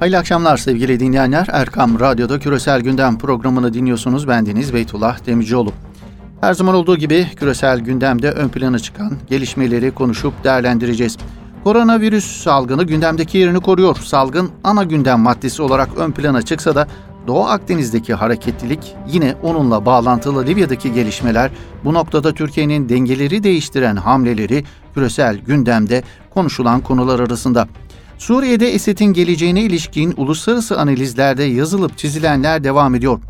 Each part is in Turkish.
Hayırlı akşamlar sevgili dinleyenler. Erkam Radyo'da Küresel Gündem programını dinliyorsunuz. Bendeniz Beytullah Demircioğlu. Her zaman olduğu gibi küresel gündemde ön plana çıkan gelişmeleri konuşup değerlendireceğiz. Koronavirüs salgını gündemdeki yerini koruyor. Salgın ana gündem maddesi olarak ön plana çıksa da Doğu Akdeniz'deki hareketlilik yine onunla bağlantılı Libya'daki gelişmeler bu noktada Türkiye'nin dengeleri değiştiren hamleleri küresel gündemde konuşulan konular arasında. Suriye'de Esed'in geleceğine ilişkin uluslararası analizlerde yazılıp çizilenler devam ediyor.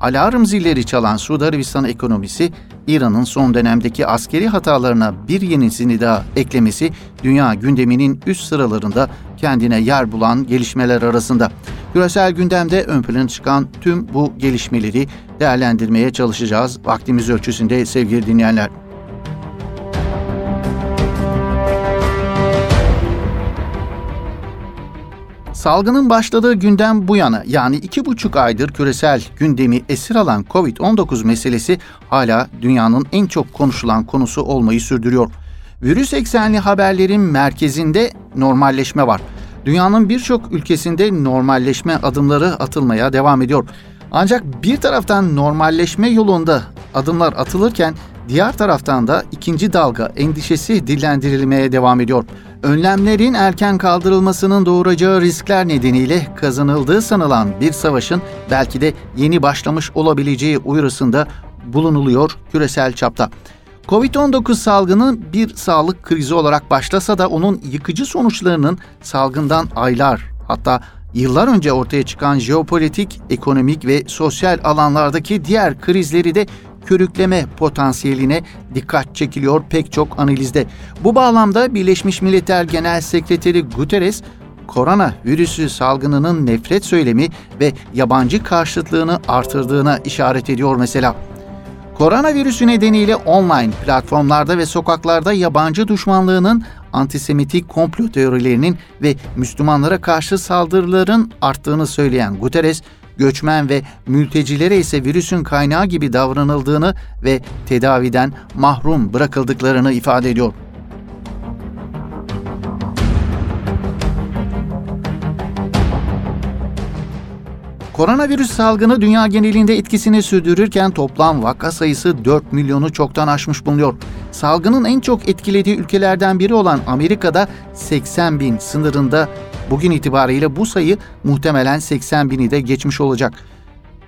Alarm zilleri çalan Suudi Arabistan ekonomisi, İran'ın son dönemdeki askeri hatalarına bir yenisini daha eklemesi dünya gündeminin üst sıralarında kendine yer bulan gelişmeler arasında. Küresel gündemde ön plana çıkan tüm bu gelişmeleri değerlendirmeye çalışacağız vaktimiz ölçüsünde sevgili dinleyenler. Salgının başladığı günden bu yana yani iki buçuk aydır küresel gündemi esir alan COVID-19 meselesi hala dünyanın en çok konuşulan konusu olmayı sürdürüyor. Virüs eksenli haberlerin merkezinde normalleşme var. Dünyanın birçok ülkesinde normalleşme adımları atılmaya devam ediyor. Ancak bir taraftan normalleşme yolunda adımlar atılırken diğer taraftan da ikinci dalga endişesi dillendirilmeye devam ediyor önlemlerin erken kaldırılmasının doğuracağı riskler nedeniyle kazanıldığı sanılan bir savaşın belki de yeni başlamış olabileceği uyarısında bulunuluyor küresel çapta. Covid-19 salgını bir sağlık krizi olarak başlasa da onun yıkıcı sonuçlarının salgından aylar hatta yıllar önce ortaya çıkan jeopolitik, ekonomik ve sosyal alanlardaki diğer krizleri de körükleme potansiyeline dikkat çekiliyor pek çok analizde. Bu bağlamda Birleşmiş Milletler Genel Sekreteri Guterres, korona virüsü salgınının nefret söylemi ve yabancı karşıtlığını artırdığına işaret ediyor mesela. Koronavirüsü nedeniyle online platformlarda ve sokaklarda yabancı düşmanlığının, antisemitik komplo teorilerinin ve Müslümanlara karşı saldırıların arttığını söyleyen Guterres, göçmen ve mültecilere ise virüsün kaynağı gibi davranıldığını ve tedaviden mahrum bırakıldıklarını ifade ediyor. Koronavirüs salgını dünya genelinde etkisini sürdürürken toplam vaka sayısı 4 milyonu çoktan aşmış bulunuyor. Salgının en çok etkilediği ülkelerden biri olan Amerika'da 80 bin sınırında Bugün itibariyle bu sayı muhtemelen 80 bini de geçmiş olacak.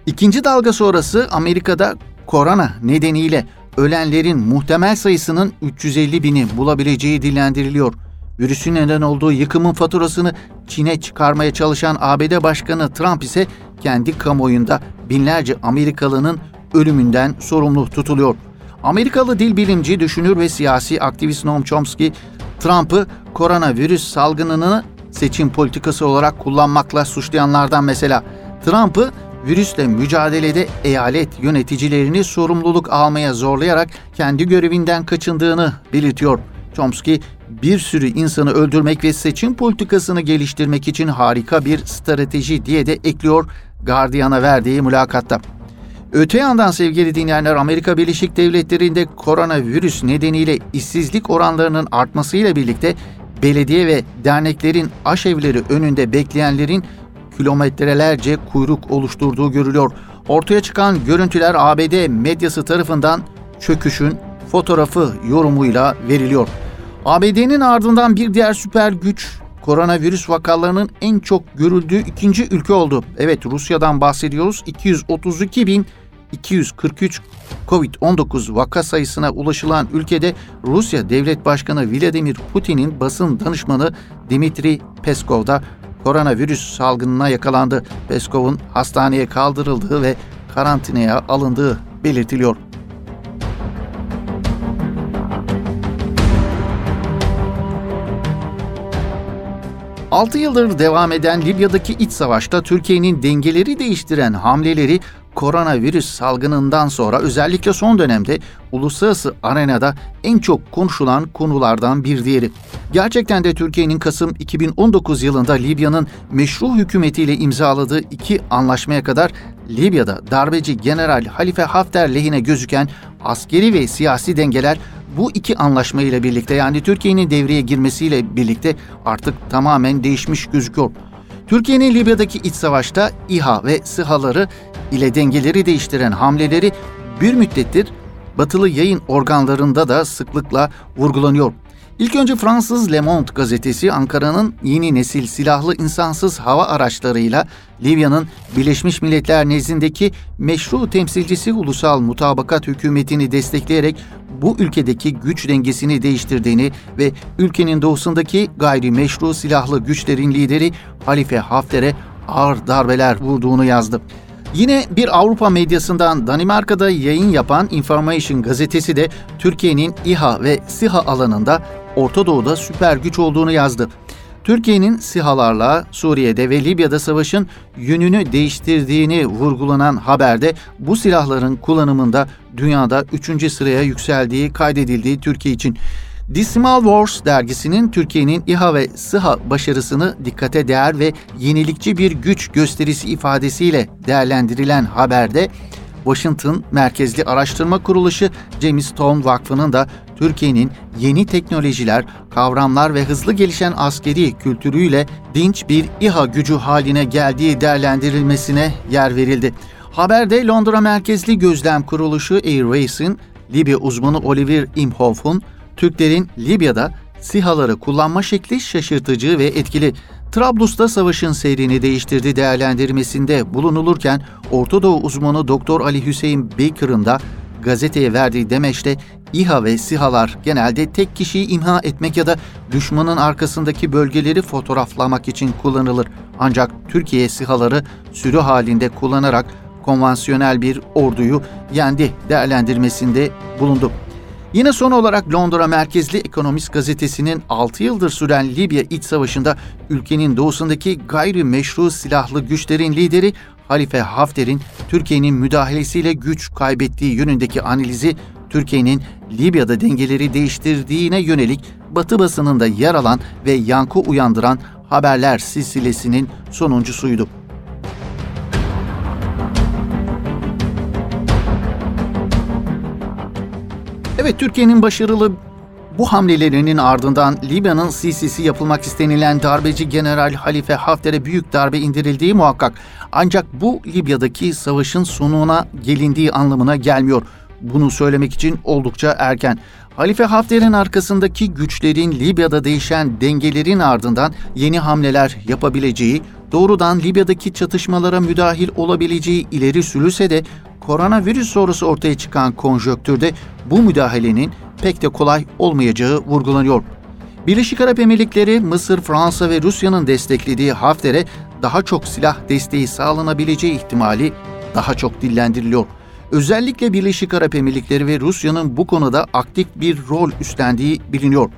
İkinci dalga sonrası Amerika'da korona nedeniyle ölenlerin muhtemel sayısının 350 bini bulabileceği dillendiriliyor. Virüsün neden olduğu yıkımın faturasını Çin'e çıkarmaya çalışan ABD Başkanı Trump ise kendi kamuoyunda binlerce Amerikalının ölümünden sorumlu tutuluyor. Amerikalı dil bilimci, düşünür ve siyasi aktivist Noam Chomsky, Trump'ı koronavirüs salgınını seçim politikası olarak kullanmakla suçlayanlardan mesela Trump'ı virüsle mücadelede eyalet yöneticilerini sorumluluk almaya zorlayarak kendi görevinden kaçındığını belirtiyor. Chomsky, bir sürü insanı öldürmek ve seçim politikasını geliştirmek için harika bir strateji diye de ekliyor Guardian'a verdiği mülakatta. Öte yandan sevgili dinleyenler Amerika Birleşik Devletleri'nde koronavirüs nedeniyle işsizlik oranlarının artmasıyla birlikte belediye ve derneklerin aşevleri önünde bekleyenlerin kilometrelerce kuyruk oluşturduğu görülüyor. Ortaya çıkan görüntüler ABD medyası tarafından çöküşün fotoğrafı yorumuyla veriliyor. ABD'nin ardından bir diğer süper güç koronavirüs vakalarının en çok görüldüğü ikinci ülke oldu. Evet Rusya'dan bahsediyoruz. 232 bin 243 Covid-19 vaka sayısına ulaşılan ülkede Rusya Devlet Başkanı Vladimir Putin'in basın danışmanı Dimitri Peskov da koronavirüs salgınına yakalandı. Peskov'un hastaneye kaldırıldığı ve karantinaya alındığı belirtiliyor. 6 yıldır devam eden Libya'daki iç savaşta Türkiye'nin dengeleri değiştiren hamleleri koronavirüs salgınından sonra özellikle son dönemde uluslararası arenada en çok konuşulan konulardan bir diğeri. Gerçekten de Türkiye'nin Kasım 2019 yılında Libya'nın meşru hükümetiyle imzaladığı iki anlaşmaya kadar Libya'da darbeci General Halife Hafter lehine gözüken askeri ve siyasi dengeler bu iki anlaşma ile birlikte yani Türkiye'nin devreye girmesiyle birlikte artık tamamen değişmiş gözüküyor. Türkiye'nin Libya'daki iç savaşta İHA ve SİHA'ları ile dengeleri değiştiren hamleleri bir müddettir batılı yayın organlarında da sıklıkla vurgulanıyor. İlk önce Fransız Le Monde gazetesi Ankara'nın yeni nesil silahlı insansız hava araçlarıyla Libya'nın Birleşmiş Milletler nezdindeki meşru temsilcisi ulusal mutabakat hükümetini destekleyerek bu ülkedeki güç dengesini değiştirdiğini ve ülkenin doğusundaki gayri meşru silahlı güçlerin lideri Halife Hafter'e ağır darbeler vurduğunu yazdı. Yine bir Avrupa medyasından Danimarka'da yayın yapan Information gazetesi de Türkiye'nin İHA ve SİHA alanında Orta Doğu'da süper güç olduğunu yazdı. Türkiye'nin SİHA'larla Suriye'de ve Libya'da savaşın yönünü değiştirdiğini vurgulanan haberde bu silahların kullanımında dünyada 3. sıraya yükseldiği kaydedildiği Türkiye için. Decimal Wars dergisinin Türkiye'nin İHA ve SİHA başarısını dikkate değer ve yenilikçi bir güç gösterisi ifadesiyle değerlendirilen haberde Washington merkezli araştırma kuruluşu James Stone Vakfı'nın da Türkiye'nin yeni teknolojiler, kavramlar ve hızlı gelişen askeri kültürüyle dinç bir İHA gücü haline geldiği değerlendirilmesine yer verildi. Haberde Londra merkezli gözlem kuruluşu Airways'in Libya uzmanı Oliver Imhoff'un Türklerin Libya'da SİHA'ları kullanma şekli şaşırtıcı ve etkili. Trablus'ta savaşın seyrini değiştirdi değerlendirmesinde bulunulurken Orta Doğu uzmanı Doktor Ali Hüseyin Baker'ın da gazeteye verdiği demeçte İHA ve SİHA'lar genelde tek kişiyi imha etmek ya da düşmanın arkasındaki bölgeleri fotoğraflamak için kullanılır. Ancak Türkiye SİHA'ları sürü halinde kullanarak konvansiyonel bir orduyu yendi değerlendirmesinde bulundu. Yine son olarak Londra merkezli Ekonomist gazetesinin 6 yıldır süren Libya iç savaşında ülkenin doğusundaki gayri meşru silahlı güçlerin lideri Halife Hafter'in Türkiye'nin müdahalesiyle güç kaybettiği yönündeki analizi Türkiye'nin Libya'da dengeleri değiştirdiğine yönelik Batı basınında yer alan ve yankı uyandıran haberler silsilesinin sonuncusuydu. Evet Türkiye'nin başarılı bu hamlelerinin ardından Libya'nın Sisi'si yapılmak istenilen darbeci General Halife Hafter'e büyük darbe indirildiği muhakkak. Ancak bu Libya'daki savaşın sonuna gelindiği anlamına gelmiyor. Bunu söylemek için oldukça erken. Halife Hafter'in arkasındaki güçlerin Libya'da değişen dengelerin ardından yeni hamleler yapabileceği, doğrudan Libya'daki çatışmalara müdahil olabileceği ileri sürülse de koronavirüs sonrası ortaya çıkan konjöktürde bu müdahalenin pek de kolay olmayacağı vurgulanıyor. Birleşik Arap Emirlikleri, Mısır, Fransa ve Rusya'nın desteklediği Hafter'e daha çok silah desteği sağlanabileceği ihtimali daha çok dillendiriliyor. Özellikle Birleşik Arap Emirlikleri ve Rusya'nın bu konuda aktif bir rol üstlendiği biliniyor.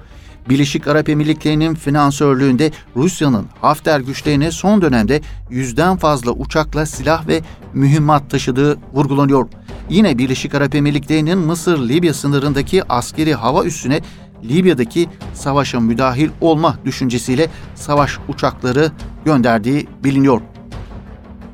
Birleşik Arap Emirlikleri'nin finansörlüğünde Rusya'nın Hafter güçlerine son dönemde yüzden fazla uçakla silah ve mühimmat taşıdığı vurgulanıyor. Yine Birleşik Arap Emirlikleri'nin Mısır-Libya sınırındaki askeri hava üssüne Libya'daki savaşa müdahil olma düşüncesiyle savaş uçakları gönderdiği biliniyor.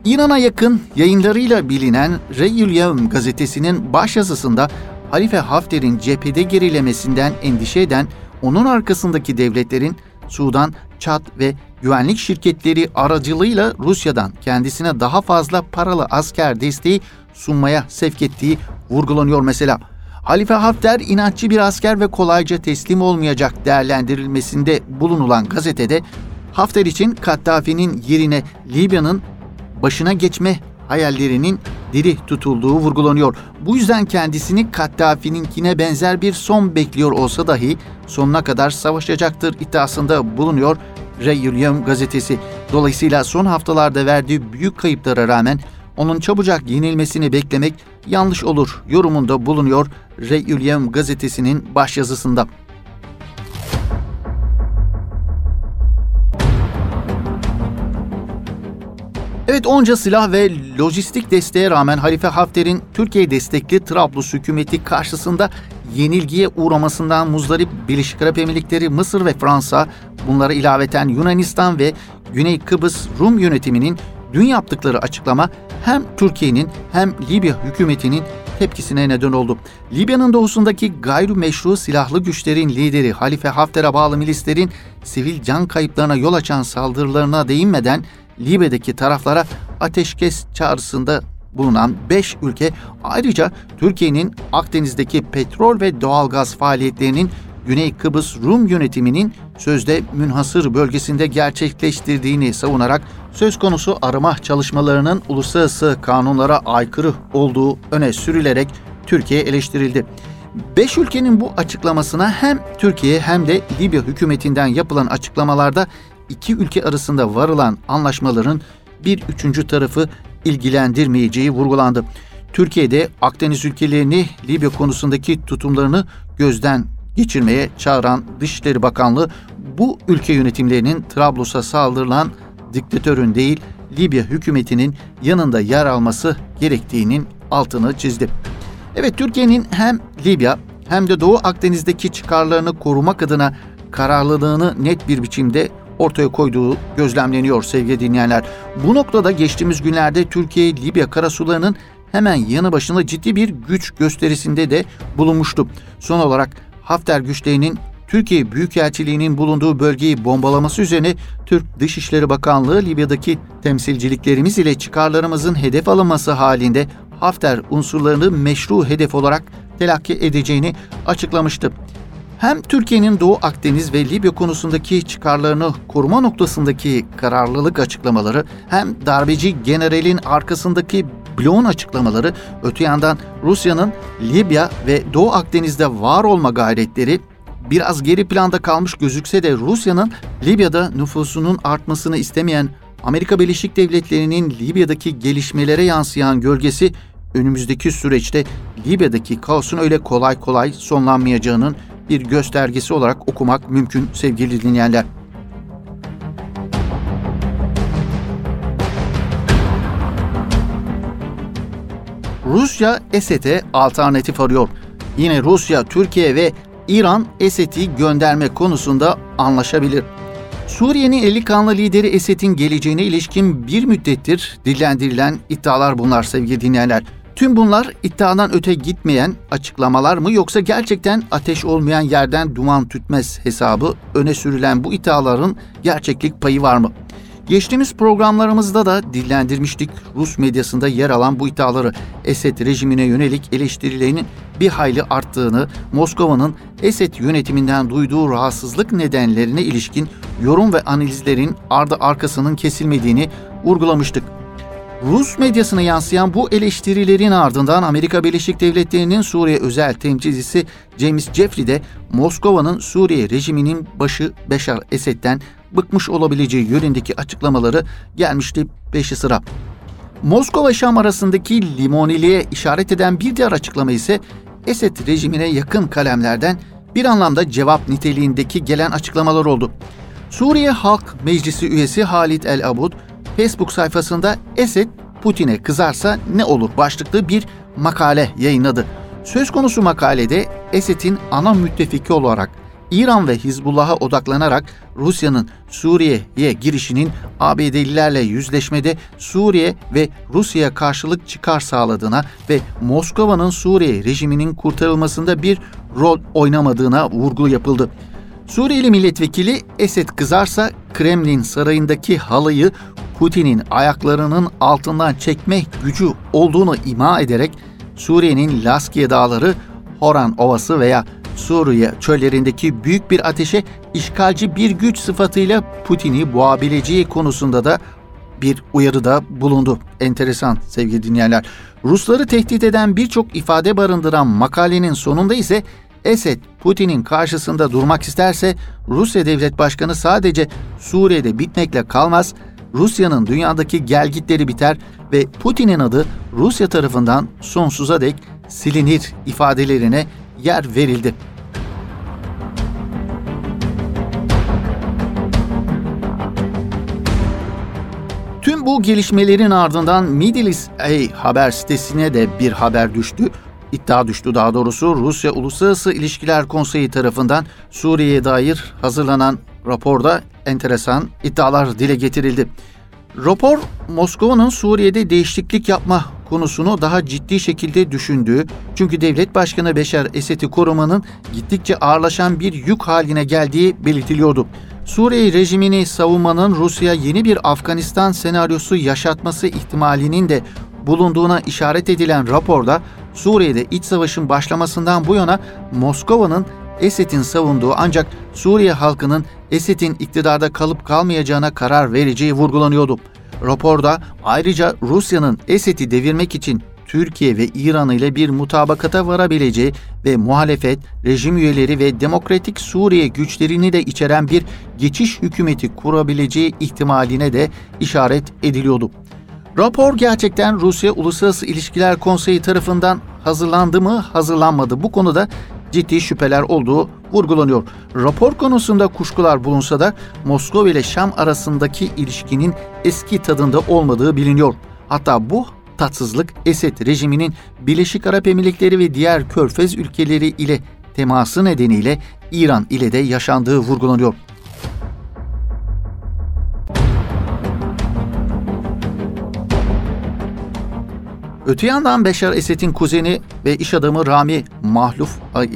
İran'a yakın yayınlarıyla bilinen Reyül Yevm gazetesinin başyazısında Halife Hafter'in cephede gerilemesinden endişe eden onun arkasındaki devletlerin Sudan, Çat ve güvenlik şirketleri aracılığıyla Rusya'dan kendisine daha fazla paralı asker desteği sunmaya sevk ettiği vurgulanıyor mesela. Halife Hafter inatçı bir asker ve kolayca teslim olmayacak değerlendirilmesinde bulunulan gazetede Hafter için Kaddafi'nin yerine Libya'nın başına geçme hayallerinin diri tutulduğu vurgulanıyor. Bu yüzden kendisini Kaddafi'ninkine benzer bir son bekliyor olsa dahi sonuna kadar savaşacaktır iddiasında bulunuyor Reunion gazetesi. Dolayısıyla son haftalarda verdiği büyük kayıplara rağmen onun çabucak yenilmesini beklemek yanlış olur yorumunda bulunuyor Reunion gazetesinin başyazısında. Evet onca silah ve lojistik desteğe rağmen Halife Hafter'in Türkiye destekli Trablus hükümeti karşısında yenilgiye uğramasından muzdarip Birleşik Arap Emirlikleri, Mısır ve Fransa, bunlara ilaveten Yunanistan ve Güney Kıbrıs Rum yönetiminin dün yaptıkları açıklama hem Türkiye'nin hem Libya hükümetinin tepkisine neden oldu. Libya'nın doğusundaki gayrimeşru silahlı güçlerin lideri Halife Hafter'e bağlı milislerin sivil can kayıplarına yol açan saldırılarına değinmeden Libya'daki taraflara ateşkes çağrısında bulunan 5 ülke ayrıca Türkiye'nin Akdeniz'deki petrol ve doğalgaz faaliyetlerinin Güney Kıbrıs Rum yönetiminin sözde münhasır bölgesinde gerçekleştirdiğini savunarak söz konusu arama çalışmalarının uluslararası kanunlara aykırı olduğu öne sürülerek Türkiye eleştirildi. Beş ülkenin bu açıklamasına hem Türkiye hem de Libya hükümetinden yapılan açıklamalarda iki ülke arasında varılan anlaşmaların bir üçüncü tarafı ilgilendirmeyeceği vurgulandı. Türkiye'de Akdeniz ülkelerini Libya konusundaki tutumlarını gözden geçirmeye çağıran Dışişleri Bakanlığı bu ülke yönetimlerinin Trablus'a saldırılan diktatörün değil Libya hükümetinin yanında yer alması gerektiğinin altını çizdi. Evet Türkiye'nin hem Libya hem de Doğu Akdeniz'deki çıkarlarını korumak adına kararlılığını net bir biçimde ortaya koyduğu gözlemleniyor sevgili dinleyenler. Bu noktada geçtiğimiz günlerde Türkiye-Libya karasularının hemen yanı başında ciddi bir güç gösterisinde de bulunmuştu. Son olarak Hafter güçlerinin Türkiye Büyükelçiliği'nin bulunduğu bölgeyi bombalaması üzerine Türk Dışişleri Bakanlığı Libya'daki temsilciliklerimiz ile çıkarlarımızın hedef alınması halinde Hafter unsurlarını meşru hedef olarak telakki edeceğini açıklamıştı. Hem Türkiye'nin Doğu Akdeniz ve Libya konusundaki çıkarlarını koruma noktasındaki kararlılık açıklamaları hem darbeci generalin arkasındaki bloğun açıklamaları öte yandan Rusya'nın Libya ve Doğu Akdeniz'de var olma gayretleri biraz geri planda kalmış gözükse de Rusya'nın Libya'da nüfusunun artmasını istemeyen Amerika Birleşik Devletleri'nin Libya'daki gelişmelere yansıyan gölgesi önümüzdeki süreçte Libya'daki kaosun öyle kolay kolay sonlanmayacağının bir göstergesi olarak okumak mümkün sevgili dinleyenler. Rusya Esed'e alternatif arıyor. Yine Rusya, Türkiye ve İran Esed'i gönderme konusunda anlaşabilir. Suriye'nin eli kanlı lideri Esed'in geleceğine ilişkin bir müddettir dillendirilen iddialar bunlar sevgili dinleyenler. Tüm bunlar iddiadan öte gitmeyen açıklamalar mı yoksa gerçekten ateş olmayan yerden duman tütmez hesabı öne sürülen bu iddiaların gerçeklik payı var mı? Geçtiğimiz programlarımızda da dillendirmiştik Rus medyasında yer alan bu iddiaları. Esed rejimine yönelik eleştirilerinin bir hayli arttığını, Moskova'nın Esed yönetiminden duyduğu rahatsızlık nedenlerine ilişkin yorum ve analizlerin ardı arkasının kesilmediğini vurgulamıştık. Rus medyasına yansıyan bu eleştirilerin ardından Amerika Birleşik Devletleri'nin Suriye özel temsilcisi James Jeffrey de Moskova'nın Suriye rejiminin başı Beşar Esed'den bıkmış olabileceği yönündeki açıklamaları gelmişti peşi sıra. Moskova Şam arasındaki limoniliğe işaret eden bir diğer açıklama ise Esed rejimine yakın kalemlerden bir anlamda cevap niteliğindeki gelen açıklamalar oldu. Suriye Halk Meclisi üyesi Halit El Abud, Facebook sayfasında Esed Putin'e kızarsa ne olur başlıklı bir makale yayınladı. Söz konusu makalede Esed'in ana müttefiki olarak İran ve Hizbullah'a odaklanarak Rusya'nın Suriye'ye girişinin ABD'lilerle yüzleşmede Suriye ve Rusya'ya karşılık çıkar sağladığına ve Moskova'nın Suriye rejiminin kurtarılmasında bir rol oynamadığına vurgu yapıldı. Suriyeli milletvekili Esed kızarsa Kremlin sarayındaki halıyı Putin'in ayaklarının altından çekme gücü olduğunu ima ederek Suriye'nin Laskiye Dağları, Horan Ovası veya Suriye çöllerindeki büyük bir ateşe işgalci bir güç sıfatıyla Putin'i boğabileceği konusunda da bir uyarıda bulundu. Enteresan sevgili dinleyenler. Rusları tehdit eden birçok ifade barındıran makalenin sonunda ise Esed Putin'in karşısında durmak isterse Rusya Devlet Başkanı sadece Suriye'de bitmekle kalmaz, Rusya'nın dünyadaki gelgitleri biter ve Putin'in adı Rusya tarafından sonsuza dek silinir ifadelerine yer verildi. Tüm bu gelişmelerin ardından Middle East A haber sitesine de bir haber düştü. İddia düştü daha doğrusu Rusya Uluslararası İlişkiler Konseyi tarafından Suriye'ye dair hazırlanan raporda enteresan iddialar dile getirildi. Rapor, Moskova'nın Suriye'de değişiklik yapma konusunu daha ciddi şekilde düşündüğü, çünkü devlet başkanı Beşar Esed'i korumanın gittikçe ağırlaşan bir yük haline geldiği belirtiliyordu. Suriye rejimini savunmanın Rusya yeni bir Afganistan senaryosu yaşatması ihtimalinin de bulunduğuna işaret edilen raporda Suriye'de iç savaşın başlamasından bu yana Moskova'nın Esed'in savunduğu ancak Suriye halkının Esed'in iktidarda kalıp kalmayacağına karar vereceği vurgulanıyordu. Raporda ayrıca Rusya'nın Esed'i devirmek için Türkiye ve İran ile bir mutabakata varabileceği ve muhalefet, rejim üyeleri ve Demokratik Suriye güçlerini de içeren bir geçiş hükümeti kurabileceği ihtimaline de işaret ediliyordu. Rapor gerçekten Rusya Uluslararası İlişkiler Konseyi tarafından hazırlandı mı, hazırlanmadı. Bu konuda ciddi şüpheler olduğu vurgulanıyor. Rapor konusunda kuşkular bulunsa da Moskova ile Şam arasındaki ilişkinin eski tadında olmadığı biliniyor. Hatta bu tatsızlık Esed rejiminin Birleşik Arap Emirlikleri ve diğer körfez ülkeleri ile teması nedeniyle İran ile de yaşandığı vurgulanıyor. Öte yandan Beşar Esed'in kuzeni ve iş adamı Rami Mahluf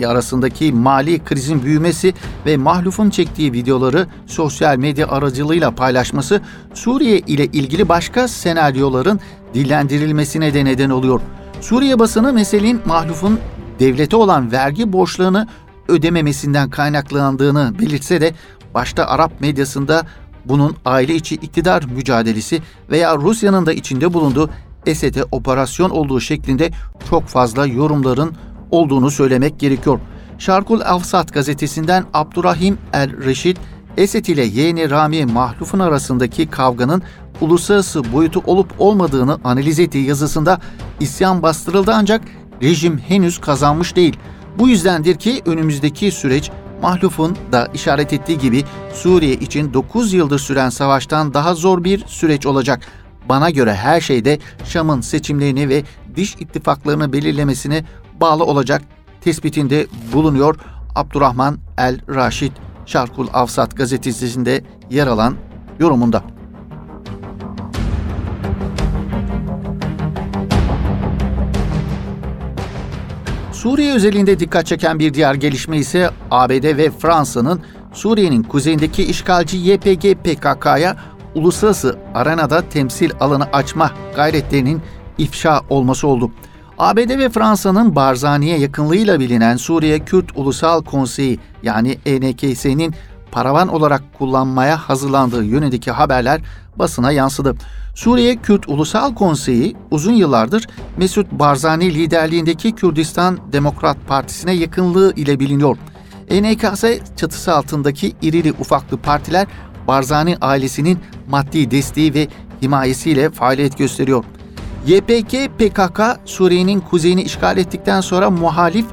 arasındaki mali krizin büyümesi ve Mahluf'un çektiği videoları sosyal medya aracılığıyla paylaşması Suriye ile ilgili başka senaryoların dillendirilmesine de neden oluyor. Suriye basını meselenin Mahluf'un devlete olan vergi borçlarını ödememesinden kaynaklandığını belirtse de başta Arap medyasında bunun aile içi iktidar mücadelesi veya Rusya'nın da içinde bulunduğu Esed'e operasyon olduğu şeklinde çok fazla yorumların olduğunu söylemek gerekiyor. Şarkul Afsat gazetesinden Abdurrahim El Reşit, Esed ile yeğeni Rami Mahluf'un arasındaki kavganın uluslararası boyutu olup olmadığını analiz ettiği yazısında isyan bastırıldı ancak rejim henüz kazanmış değil. Bu yüzdendir ki önümüzdeki süreç Mahluf'un da işaret ettiği gibi Suriye için 9 yıldır süren savaştan daha zor bir süreç olacak. Bana göre her şeyde Şam'ın seçimlerini ve diş ittifaklarını belirlemesine bağlı olacak tespitinde bulunuyor Abdurrahman El Raşid Şarkul Avsat gazetesinde yer alan yorumunda. Suriye özelinde dikkat çeken bir diğer gelişme ise ABD ve Fransa'nın Suriye'nin kuzeyindeki işgalci YPG PKK'ya uluslararası arenada temsil alanı açma gayretlerinin ifşa olması oldu. ABD ve Fransa'nın Barzani'ye yakınlığıyla bilinen Suriye Kürt Ulusal Konseyi yani ENKS'nin paravan olarak kullanmaya hazırlandığı yönündeki haberler basına yansıdı. Suriye Kürt Ulusal Konseyi uzun yıllardır Mesut Barzani liderliğindeki Kürdistan Demokrat Partisi'ne yakınlığı ile biliniyor. ENKS çatısı altındaki irili ufaklı partiler Barzani ailesinin maddi desteği ve himayesiyle faaliyet gösteriyor. YPG PKK Suriye'nin kuzeyini işgal ettikten sonra muhalif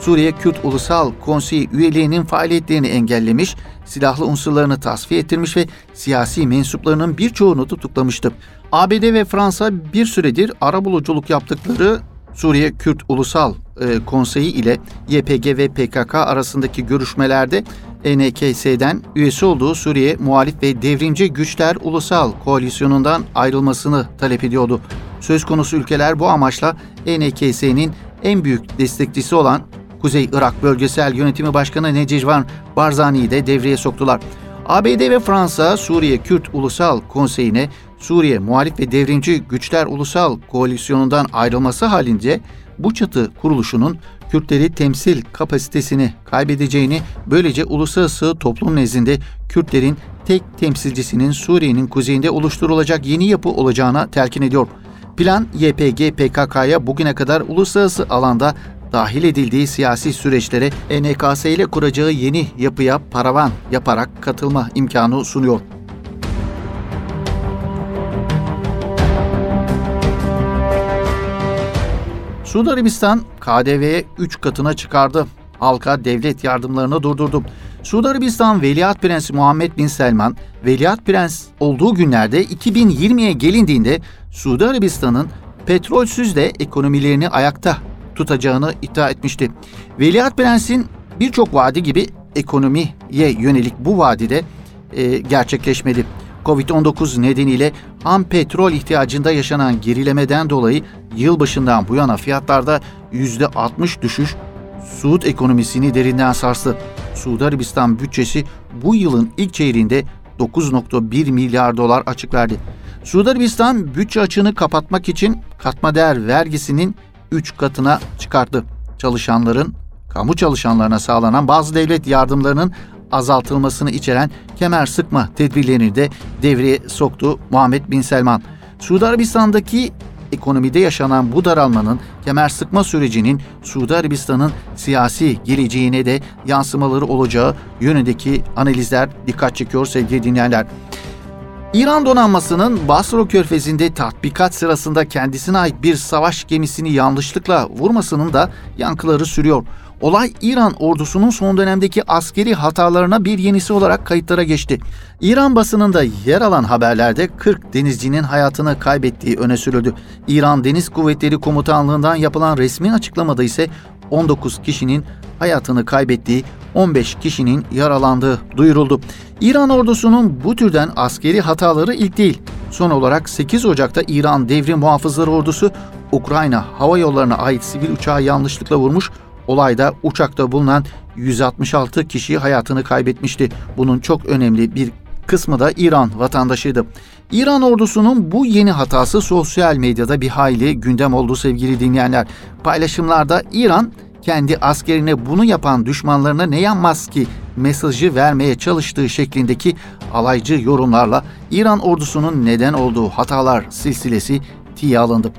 Suriye Kürt Ulusal Konseyi üyeliğinin faaliyetlerini engellemiş, silahlı unsurlarını tasfiye ettirmiş ve siyasi mensuplarının birçoğunu tutuklamıştı. ABD ve Fransa bir süredir arabuluculuk yaptıkları Suriye Kürt Ulusal e, Konseyi ile YPG ve PKK arasındaki görüşmelerde ENKS'den üyesi olduğu Suriye Muhalif ve Devrimci Güçler Ulusal Koalisyonundan ayrılmasını talep ediyordu. Söz konusu ülkeler bu amaçla ENKS'nin en büyük destekçisi olan Kuzey Irak Bölgesel Yönetimi Başkanı Necicvan Barzani'yi de devreye soktular. ABD ve Fransa Suriye Kürt Ulusal Konseyi'ne Suriye Muhalif ve Devrimci Güçler Ulusal Koalisyonundan ayrılması halinde bu çatı kuruluşunun Kürtleri temsil kapasitesini kaybedeceğini, böylece uluslararası toplum nezdinde Kürtlerin tek temsilcisinin Suriye'nin kuzeyinde oluşturulacak yeni yapı olacağına telkin ediyor. Plan YPG PKK'ya bugüne kadar uluslararası alanda dahil edildiği siyasi süreçlere ENKS ile kuracağı yeni yapıya paravan yaparak katılma imkanı sunuyor. Suudi Arabistan KDV'ye 3 katına çıkardı. Halka devlet yardımlarını durdurdu. Suudi Arabistan Veliaht Prensi Muhammed Bin Selman, Veliaht Prens olduğu günlerde 2020'ye gelindiğinde Suudi Arabistan'ın petrolsüz de ekonomilerini ayakta tutacağını iddia etmişti. Veliaht Prens'in birçok vaadi gibi ekonomiye yönelik bu vadide e, gerçekleşmedi. Covid-19 nedeniyle ham petrol ihtiyacında yaşanan gerilemeden dolayı yılbaşından bu yana fiyatlarda %60 düşüş Suud ekonomisini derinden sarstı. Suudi Arabistan bütçesi bu yılın ilk çeyreğinde 9.1 milyar dolar açık verdi. Suudi Arabistan bütçe açığını kapatmak için katma değer vergisinin 3 katına çıkarttı. Çalışanların, kamu çalışanlarına sağlanan bazı devlet yardımlarının azaltılmasını içeren kemer sıkma tedbirlerini de devreye soktu Muhammed Bin Selman. Suudi Arabistan'daki ekonomide yaşanan bu daralmanın kemer sıkma sürecinin Suudi Arabistan'ın siyasi geleceğine de yansımaları olacağı yönündeki analizler dikkat çekiyor sevgili dinleyenler. İran donanmasının Basra Körfezi'nde tatbikat sırasında kendisine ait bir savaş gemisini yanlışlıkla vurmasının da yankıları sürüyor. Olay İran ordusunun son dönemdeki askeri hatalarına bir yenisi olarak kayıtlara geçti. İran basınında yer alan haberlerde 40 denizcinin hayatını kaybettiği öne sürüldü. İran Deniz Kuvvetleri Komutanlığı'ndan yapılan resmi açıklamada ise 19 kişinin hayatını kaybettiği, 15 kişinin yaralandığı duyuruldu. İran ordusunun bu türden askeri hataları ilk değil. Son olarak 8 Ocak'ta İran Devrim Muhafızları Ordusu Ukrayna hava yollarına ait sivil uçağı yanlışlıkla vurmuş, Olayda uçakta bulunan 166 kişi hayatını kaybetmişti. Bunun çok önemli bir kısmı da İran vatandaşıydı. İran ordusunun bu yeni hatası sosyal medyada bir hayli gündem oldu sevgili dinleyenler. Paylaşımlarda İran kendi askerine bunu yapan düşmanlarına ne yanmaz ki mesajı vermeye çalıştığı şeklindeki alaycı yorumlarla İran ordusunun neden olduğu hatalar silsilesi tiye alındı.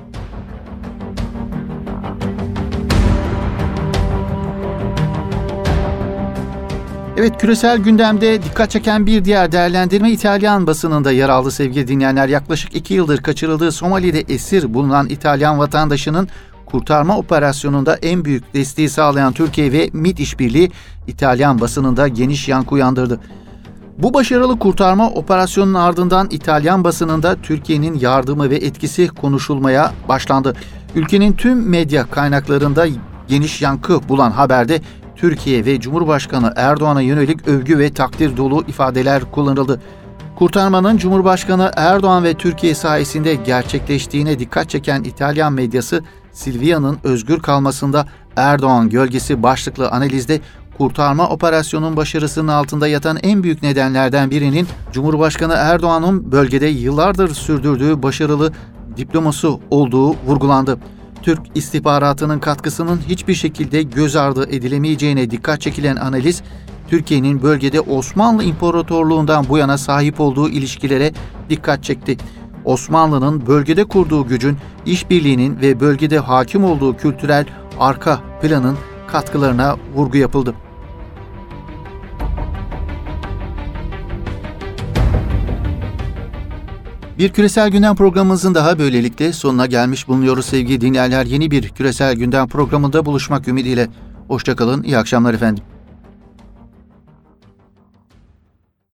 Evet küresel gündemde dikkat çeken bir diğer değerlendirme İtalyan basınında yer aldı sevgili dinleyenler. Yaklaşık iki yıldır kaçırıldığı Somali'de esir bulunan İtalyan vatandaşının kurtarma operasyonunda en büyük desteği sağlayan Türkiye ve MİT işbirliği İtalyan basınında geniş yankı uyandırdı. Bu başarılı kurtarma operasyonunun ardından İtalyan basınında Türkiye'nin yardımı ve etkisi konuşulmaya başlandı. Ülkenin tüm medya kaynaklarında geniş yankı bulan haberde Türkiye ve Cumhurbaşkanı Erdoğan'a yönelik övgü ve takdir dolu ifadeler kullanıldı. Kurtarmanın Cumhurbaşkanı Erdoğan ve Türkiye sayesinde gerçekleştiğine dikkat çeken İtalyan medyası Silvia'nın özgür kalmasında Erdoğan gölgesi başlıklı analizde kurtarma operasyonun başarısının altında yatan en büyük nedenlerden birinin Cumhurbaşkanı Erdoğan'ın bölgede yıllardır sürdürdüğü başarılı diploması olduğu vurgulandı. Türk istihbaratının katkısının hiçbir şekilde göz ardı edilemeyeceğine dikkat çekilen analiz, Türkiye'nin bölgede Osmanlı İmparatorluğundan bu yana sahip olduğu ilişkilere dikkat çekti. Osmanlı'nın bölgede kurduğu gücün, işbirliğinin ve bölgede hakim olduğu kültürel arka planın katkılarına vurgu yapıldı. Bir küresel gündem programımızın daha böylelikle sonuna gelmiş bulunuyoruz sevgili dinleyenler. Yeni bir küresel gündem programında buluşmak ümidiyle. Hoşçakalın, iyi akşamlar efendim.